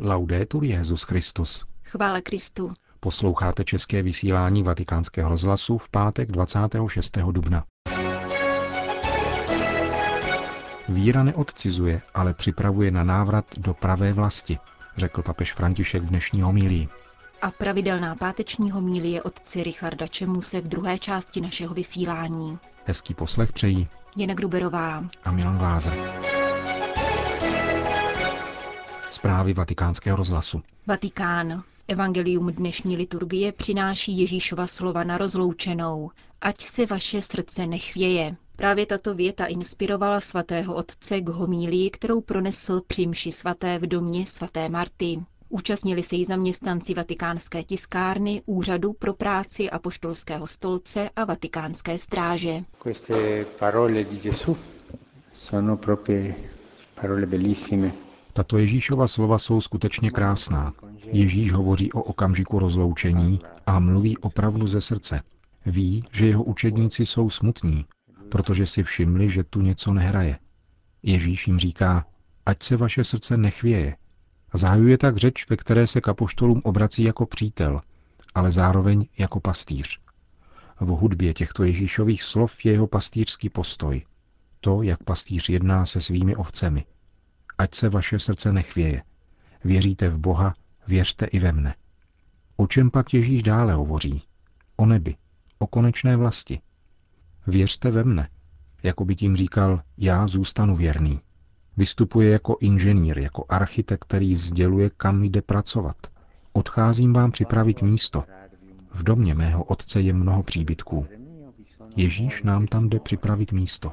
Laudetur Jezus Christus. Chvále Kristu. Posloucháte české vysílání Vatikánského rozhlasu v pátek 26. dubna. Víra neodcizuje, ale připravuje na návrat do pravé vlasti, řekl papež František v dnešní homílii. A pravidelná páteční homílie otce Richarda Čemuse v druhé části našeho vysílání. Hezký poslech přejí Jena Gruberová a Milan Glázer. Zprávy vatikánského rozhlasu. Vatikán. Evangelium dnešní liturgie přináší Ježíšova slova na rozloučenou. Ať se vaše srdce nechvěje. Právě tato věta inspirovala svatého otce k homílii, kterou pronesl při mši svaté v domě svaté Marty. Účastnili se jí zaměstnanci vatikánské tiskárny, úřadu pro práci apoštolského stolce a vatikánské stráže. Queste parole di Gesù sono proprio parole bellissime. Tato Ježíšova slova jsou skutečně krásná. Ježíš hovoří o okamžiku rozloučení a mluví opravdu ze srdce. Ví, že jeho učedníci jsou smutní, protože si všimli, že tu něco nehraje. Ježíš jim říká, ať se vaše srdce nechvěje. Zahajuje tak řeč, ve které se k apoštolům obrací jako přítel, ale zároveň jako pastýř. V hudbě těchto Ježíšových slov je jeho pastýřský postoj. To, jak pastýř jedná se svými ovcemi. Ať se vaše srdce nechvěje. Věříte v Boha, věřte i ve mne. O čem pak Ježíš dále hovoří? O nebi, o konečné vlasti. Věřte ve mne, jako by tím říkal, já zůstanu věrný. Vystupuje jako inženýr, jako architekt, který sděluje, kam jde pracovat. Odcházím vám připravit místo. V domě mého otce je mnoho příbytků. Ježíš nám tam jde připravit místo.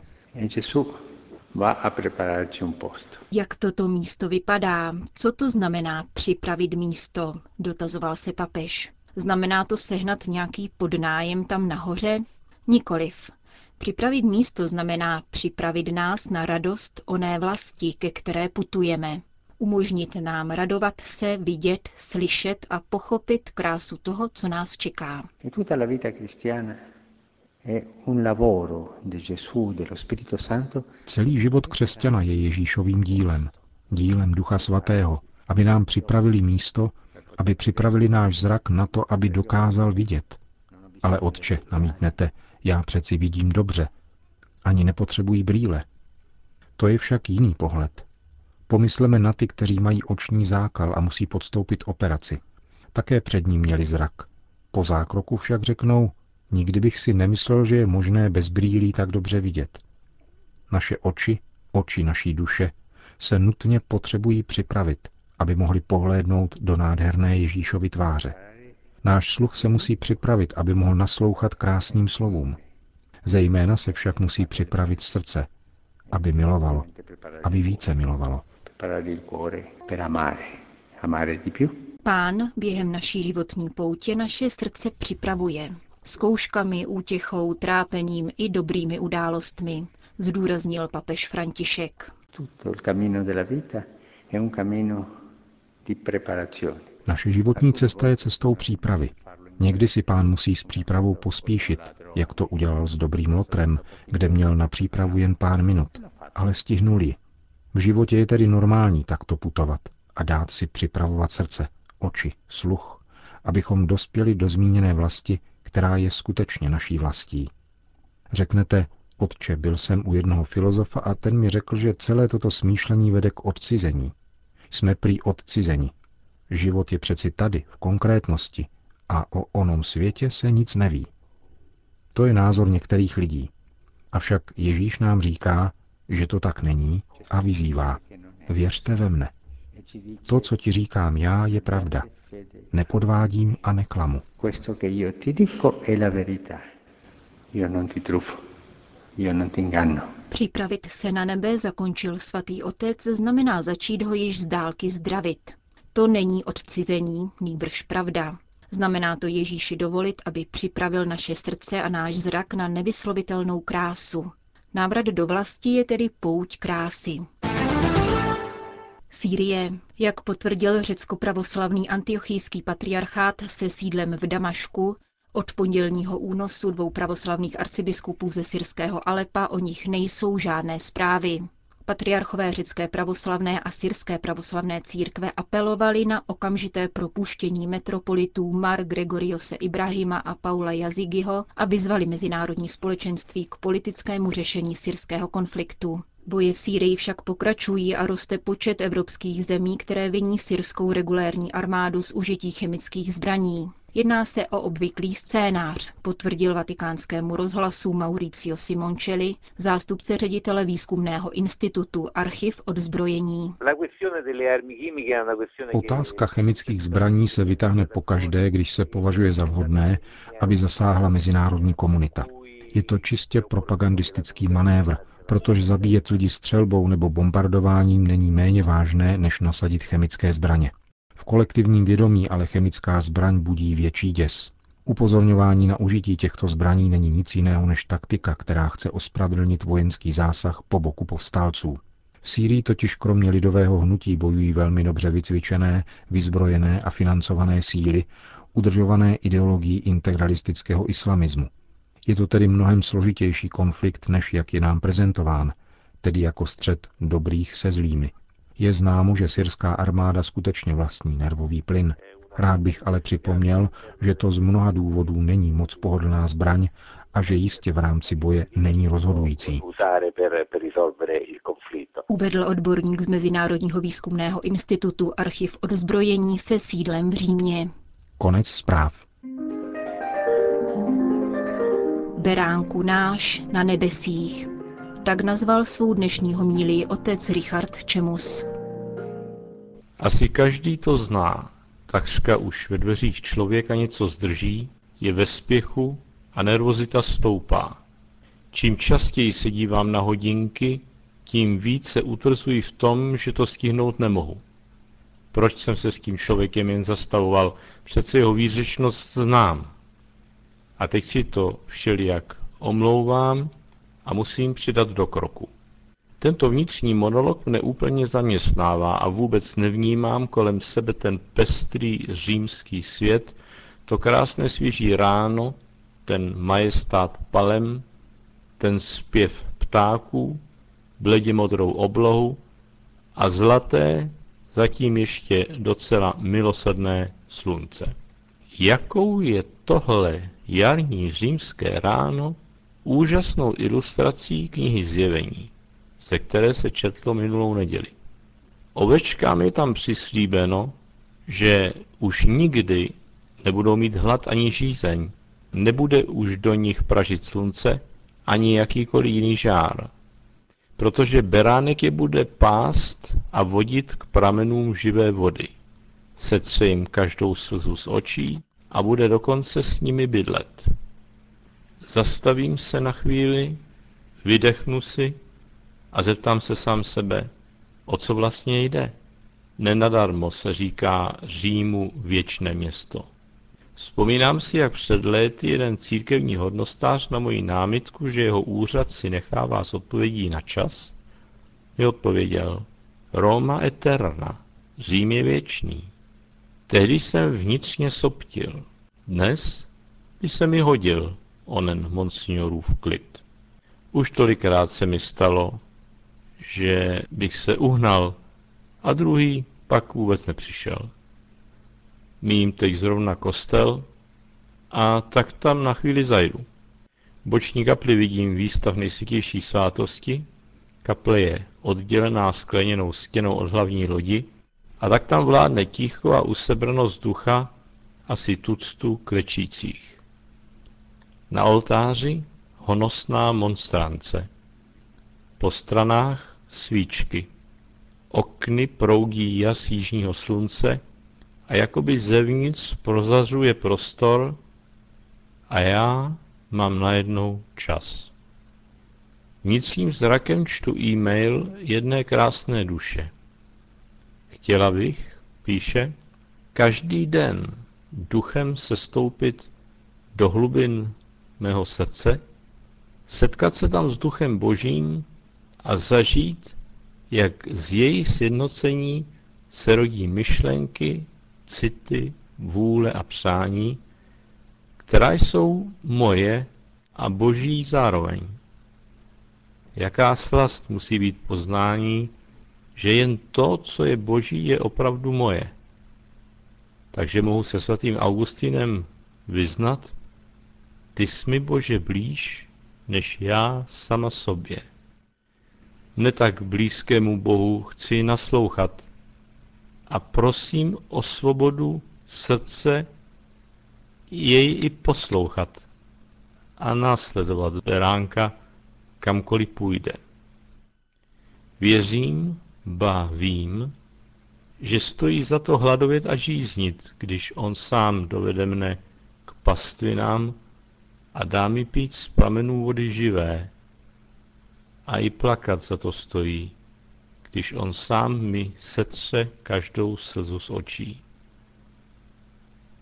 Va a prepararci un posto. Jak toto místo vypadá? Co to znamená připravit místo? Dotazoval se papež. Znamená to sehnat nějaký podnájem tam nahoře? Nikoliv. Připravit místo znamená připravit nás na radost oné vlasti, ke které putujeme. Umožnit nám radovat se, vidět, slyšet a pochopit krásu toho, co nás čeká. Celý život křesťana je Ježíšovým dílem, dílem Ducha Svatého, aby nám připravili místo, aby připravili náš zrak na to, aby dokázal vidět. Ale otče, namítnete, já přeci vidím dobře. Ani nepotřebují brýle. To je však jiný pohled. Pomysleme na ty, kteří mají oční zákal a musí podstoupit operaci. Také před ním měli zrak. Po zákroku však řeknou, nikdy bych si nemyslel, že je možné bez brýlí tak dobře vidět. Naše oči, oči naší duše, se nutně potřebují připravit, aby mohli pohlédnout do nádherné Ježíšovy tváře. Náš sluch se musí připravit, aby mohl naslouchat krásným slovům. Zejména se však musí připravit srdce, aby milovalo, aby více milovalo. preparare il cuore per amare, amare di più. Pán během naší životní poutě naše srdce připravuje. Zkouškami, útěchou, trápením i dobrými událostmi, zdůraznil papež František. Tutto il cammino della vita è un cammino di preparazione. Naše životní cesta je cestou přípravy. Někdy si pán musí s přípravou pospíšit, jak to udělal s dobrým lotrem, kde měl na přípravu jen pár minut, ale stihnul ji. V životě je tedy normální takto putovat a dát si připravovat srdce, oči, sluch, abychom dospěli do zmíněné vlasti, která je skutečně naší vlastí. Řeknete, otče, byl jsem u jednoho filozofa a ten mi řekl, že celé toto smýšlení vede k odcizení. Jsme prý odcizeni. Život je přeci tady, v konkrétnosti, a o onom světě se nic neví. To je názor některých lidí. Avšak Ježíš nám říká, že to tak není a vyzývá. Věřte ve mne. To, co ti říkám já, je pravda. Nepodvádím a neklamu. Questo che io ti dico è la verità. Io non ti trufo, io non ti inganno. Připravit se na nebe, zakončil svatý otec, znamená začít ho již z dálky zdravit. To není odcizení, nýbrž pravda. Znamená to Ježíši dovolit, aby připravil naše srdce a náš zrak na nevyslovitelnou krásu. Návrat do vlasti je tedy pouť krásy. Sýrie. Jak potvrdil řecko-pravoslavný antiochijský patriarchát se sídlem v Damašku, od pondělního únosu dvou pravoslavných arcibiskupů ze syrského Alepa o nich nejsou žádné zprávy. Patriarchové řecké pravoslavné a syrské pravoslavné církve apelovali na okamžité propuštění metropolitů Mar Gregoriose Ibrahima a Paula Jazigiho a vyzvali mezinárodní společenství k politickému řešení syrského konfliktu. Boje v Sýrii však pokračují a roste počet evropských zemí, které viní syrskou regulérní armádu z užití chemických zbraní. Jedná se o obvyklý scénář, potvrdil vatikánskému rozhlasu Mauricio Simoncelli, zástupce ředitele výzkumného institutu Archiv odzbrojení. Otázka chemických zbraní se vytáhne pokaždé, když se považuje za vhodné, aby zasáhla mezinárodní komunita. Je to čistě propagandistický manévr, protože zabíjet lidi střelbou nebo bombardováním není méně vážné, než nasadit chemické zbraně. V kolektivním vědomí ale chemická zbraň budí větší děs. Upozorňování na užití těchto zbraní není nic jiného než taktika, která chce ospravedlnit vojenský zásah po boku povstalců. V Sýrii totiž kromě lidového hnutí bojují velmi dobře vycvičené, vyzbrojené a financované síly, udržované ideologií integralistického islamismu. Je to tedy mnohem složitější konflikt, než jak je nám prezentován, tedy jako střed dobrých se zlými. Je známo, že syrská armáda skutečně vlastní nervový plyn. Rád bych ale připomněl, že to z mnoha důvodů není moc pohodlná zbraň a že jistě v rámci boje není rozhodující. Uvedl odborník z Mezinárodního výzkumného institutu Archiv odzbrojení se sídlem v Římě. Konec zpráv. Beránku náš na nebesích. Tak nazval svou dnešní homílii otec Richard Čemus. Asi každý to zná. Takřka už ve dveřích člověka něco zdrží, je ve spěchu a nervozita stoupá. Čím častěji se dívám na hodinky, tím více utvrzuji v tom, že to stihnout nemohu. Proč jsem se s tím člověkem jen zastavoval? Přece jeho výřečnost znám. A teď si to všelijak omlouvám a musím přidat do kroku. Tento vnitřní monolog mne úplně zaměstnává a vůbec nevnímám kolem sebe ten pestrý římský svět, to krásné svěží ráno, ten majestát palem, ten zpěv ptáků, bledě modrou oblohu a zlaté, zatím ještě docela milosadné slunce. Jakou je tohle jarní římské ráno úžasnou ilustrací knihy Zjevení, ze které se četlo minulou neděli. Ovečkám je tam přislíbeno, že už nikdy nebudou mít hlad ani žízeň, nebude už do nich pražit slunce ani jakýkoliv jiný žár, protože beránek je bude pást a vodit k pramenům živé vody. Setře jim každou slzu z očí a bude dokonce s nimi bydlet. Zastavím se na chvíli, vydechnu si a zeptám se sám sebe, o co vlastně jde. Nenadarmo se říká Římu věčné město. Vzpomínám si, jak před léty jeden církevní hodnostář na moji námitku, že jeho úřad si nechává s odpovědí na čas, mi odpověděl Roma eterna, Řím je věčný. Tehdy jsem vnitřně soptil. Dnes by se mi hodil onen monsignorův klid. Už tolikrát se mi stalo, že bych se uhnal a druhý pak vůbec nepřišel. Mím teď zrovna kostel a tak tam na chvíli zajdu. Boční kapli vidím výstav nejsvětější svátosti, kaple je oddělená skleněnou stěnou od hlavní lodi a tak tam vládne ticho a usebrnost ducha asi tuctu klečících. Na oltáři honosná monstrance. Po stranách svíčky. Okny proudí jas jižního slunce a jakoby zevnitř prozařuje prostor a já mám najednou čas. Vnitřním zrakem čtu e-mail jedné krásné duše. Chtěla bych, píše, každý den duchem se stoupit do hlubin mého srdce, setkat se tam s duchem božím a zažít, jak z jejich sjednocení se rodí myšlenky, city, vůle a přání, která jsou moje a boží zároveň. Jaká slast musí být poznání, že jen to, co je boží, je opravdu moje. Takže mohu se svatým Augustinem vyznat, ty jsi mi Bože blíž, než já sama sobě. Ne tak blízkému Bohu chci naslouchat a prosím o svobodu srdce jej i poslouchat a následovat beránka, kamkoliv půjde. Věřím, ba vím, že stojí za to hladovět a žíznit, když on sám dovede mne k pastvinám a dá mi pít z pramenů vody živé. A i plakat za to stojí, když on sám mi setře každou slzu z očí.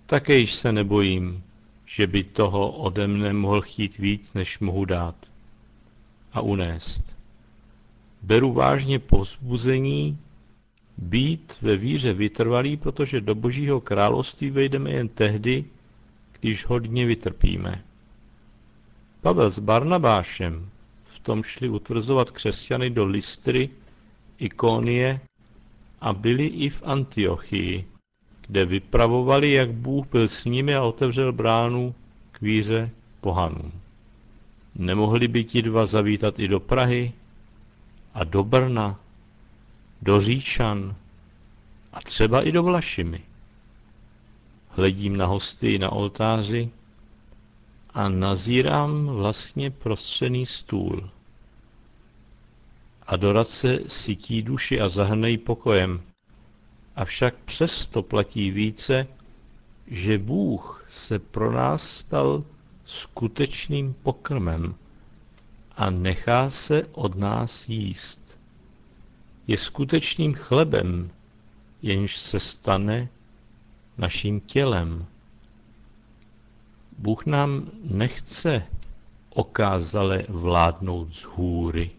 Také již se nebojím, že by toho ode mne mohl chtít víc, než mohu dát a unést. Beru vážně povzbuzení být ve víře vytrvalý, protože do Božího království vejdeme jen tehdy, když hodně vytrpíme. Pavel s Barnabášem v tom šli utvrzovat křesťany do Listry, Ikonie a byli i v Antiochii, kde vypravovali, jak Bůh byl s nimi a otevřel bránu k víře pohanům. Nemohli by ti dva zavítat i do Prahy a do Brna, do Říčan a třeba i do Vlašimi. Hledím na hosty na oltáři a nazírám vlastně prostřený stůl. Adorace sytí duši a zahrnej pokojem, avšak přesto platí více, že Bůh se pro nás stal skutečným pokrmem a nechá se od nás jíst. Je skutečným chlebem, jenž se stane naším tělem. Bůh nám nechce okázale vládnout z hůry.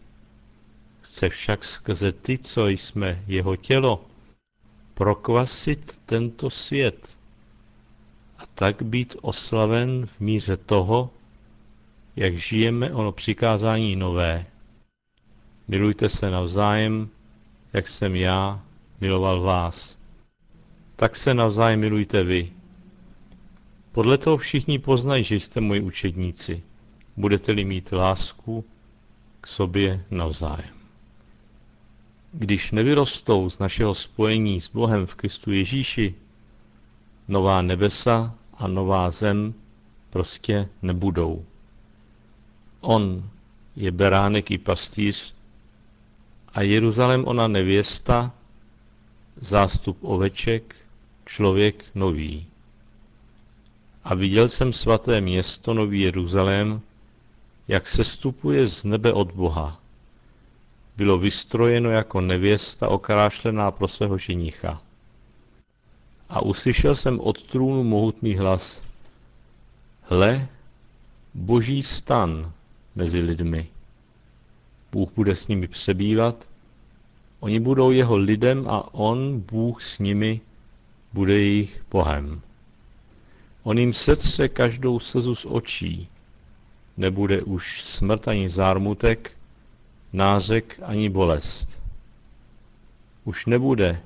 Chce však skrze ty, co jsme jeho tělo, prokvasit tento svět a tak být oslaven v míře toho, jak žijeme ono přikázání nové. Milujte se navzájem, jak jsem já miloval vás. Tak se navzájem milujte vy. Podle toho všichni poznají, že jste moji učedníci. Budete-li mít lásku k sobě navzájem. Když nevyrostou z našeho spojení s Bohem v Kristu Ježíši, nová nebesa a nová zem prostě nebudou. On je beránek i pastýř a Jeruzalém ona nevěsta, zástup oveček, člověk nový. A viděl jsem svaté město, nový Jeruzalém, jak se stupuje z nebe od Boha. Bylo vystrojeno jako nevěsta okrášlená pro svého ženicha. A uslyšel jsem od trůnu mohutný hlas. Hle, boží stan mezi lidmi. Bůh bude s nimi přebývat, oni budou jeho lidem a on, Bůh s nimi, bude jejich Bohem. On jim setře každou slzu z očí. Nebude už smrt ani zármutek, nářek ani bolest. Už nebude,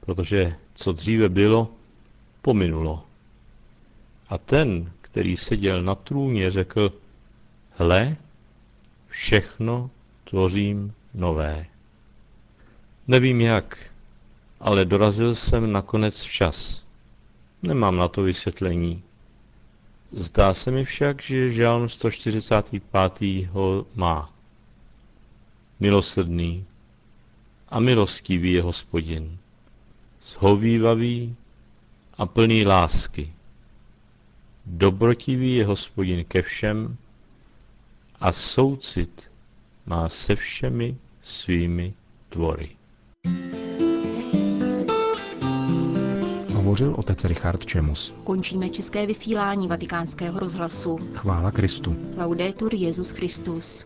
protože co dříve bylo, pominulo. A ten, který seděl na trůně, řekl, hle, všechno tvořím nové. Nevím jak, ale dorazil jsem nakonec včas. Nemám na to vysvětlení. Zdá se mi však, že žálm 145. ho má. Milosrdný a milostivý je hospodin, shovívavý a plný lásky. Dobrotivý je hospodin ke všem a soucit má se všemi svými tvory. Hovořil otec Richard Čemus. Končíme české vysílání vatikánského rozhlasu. Chvála Kristu. Laudetur Jezus Christus.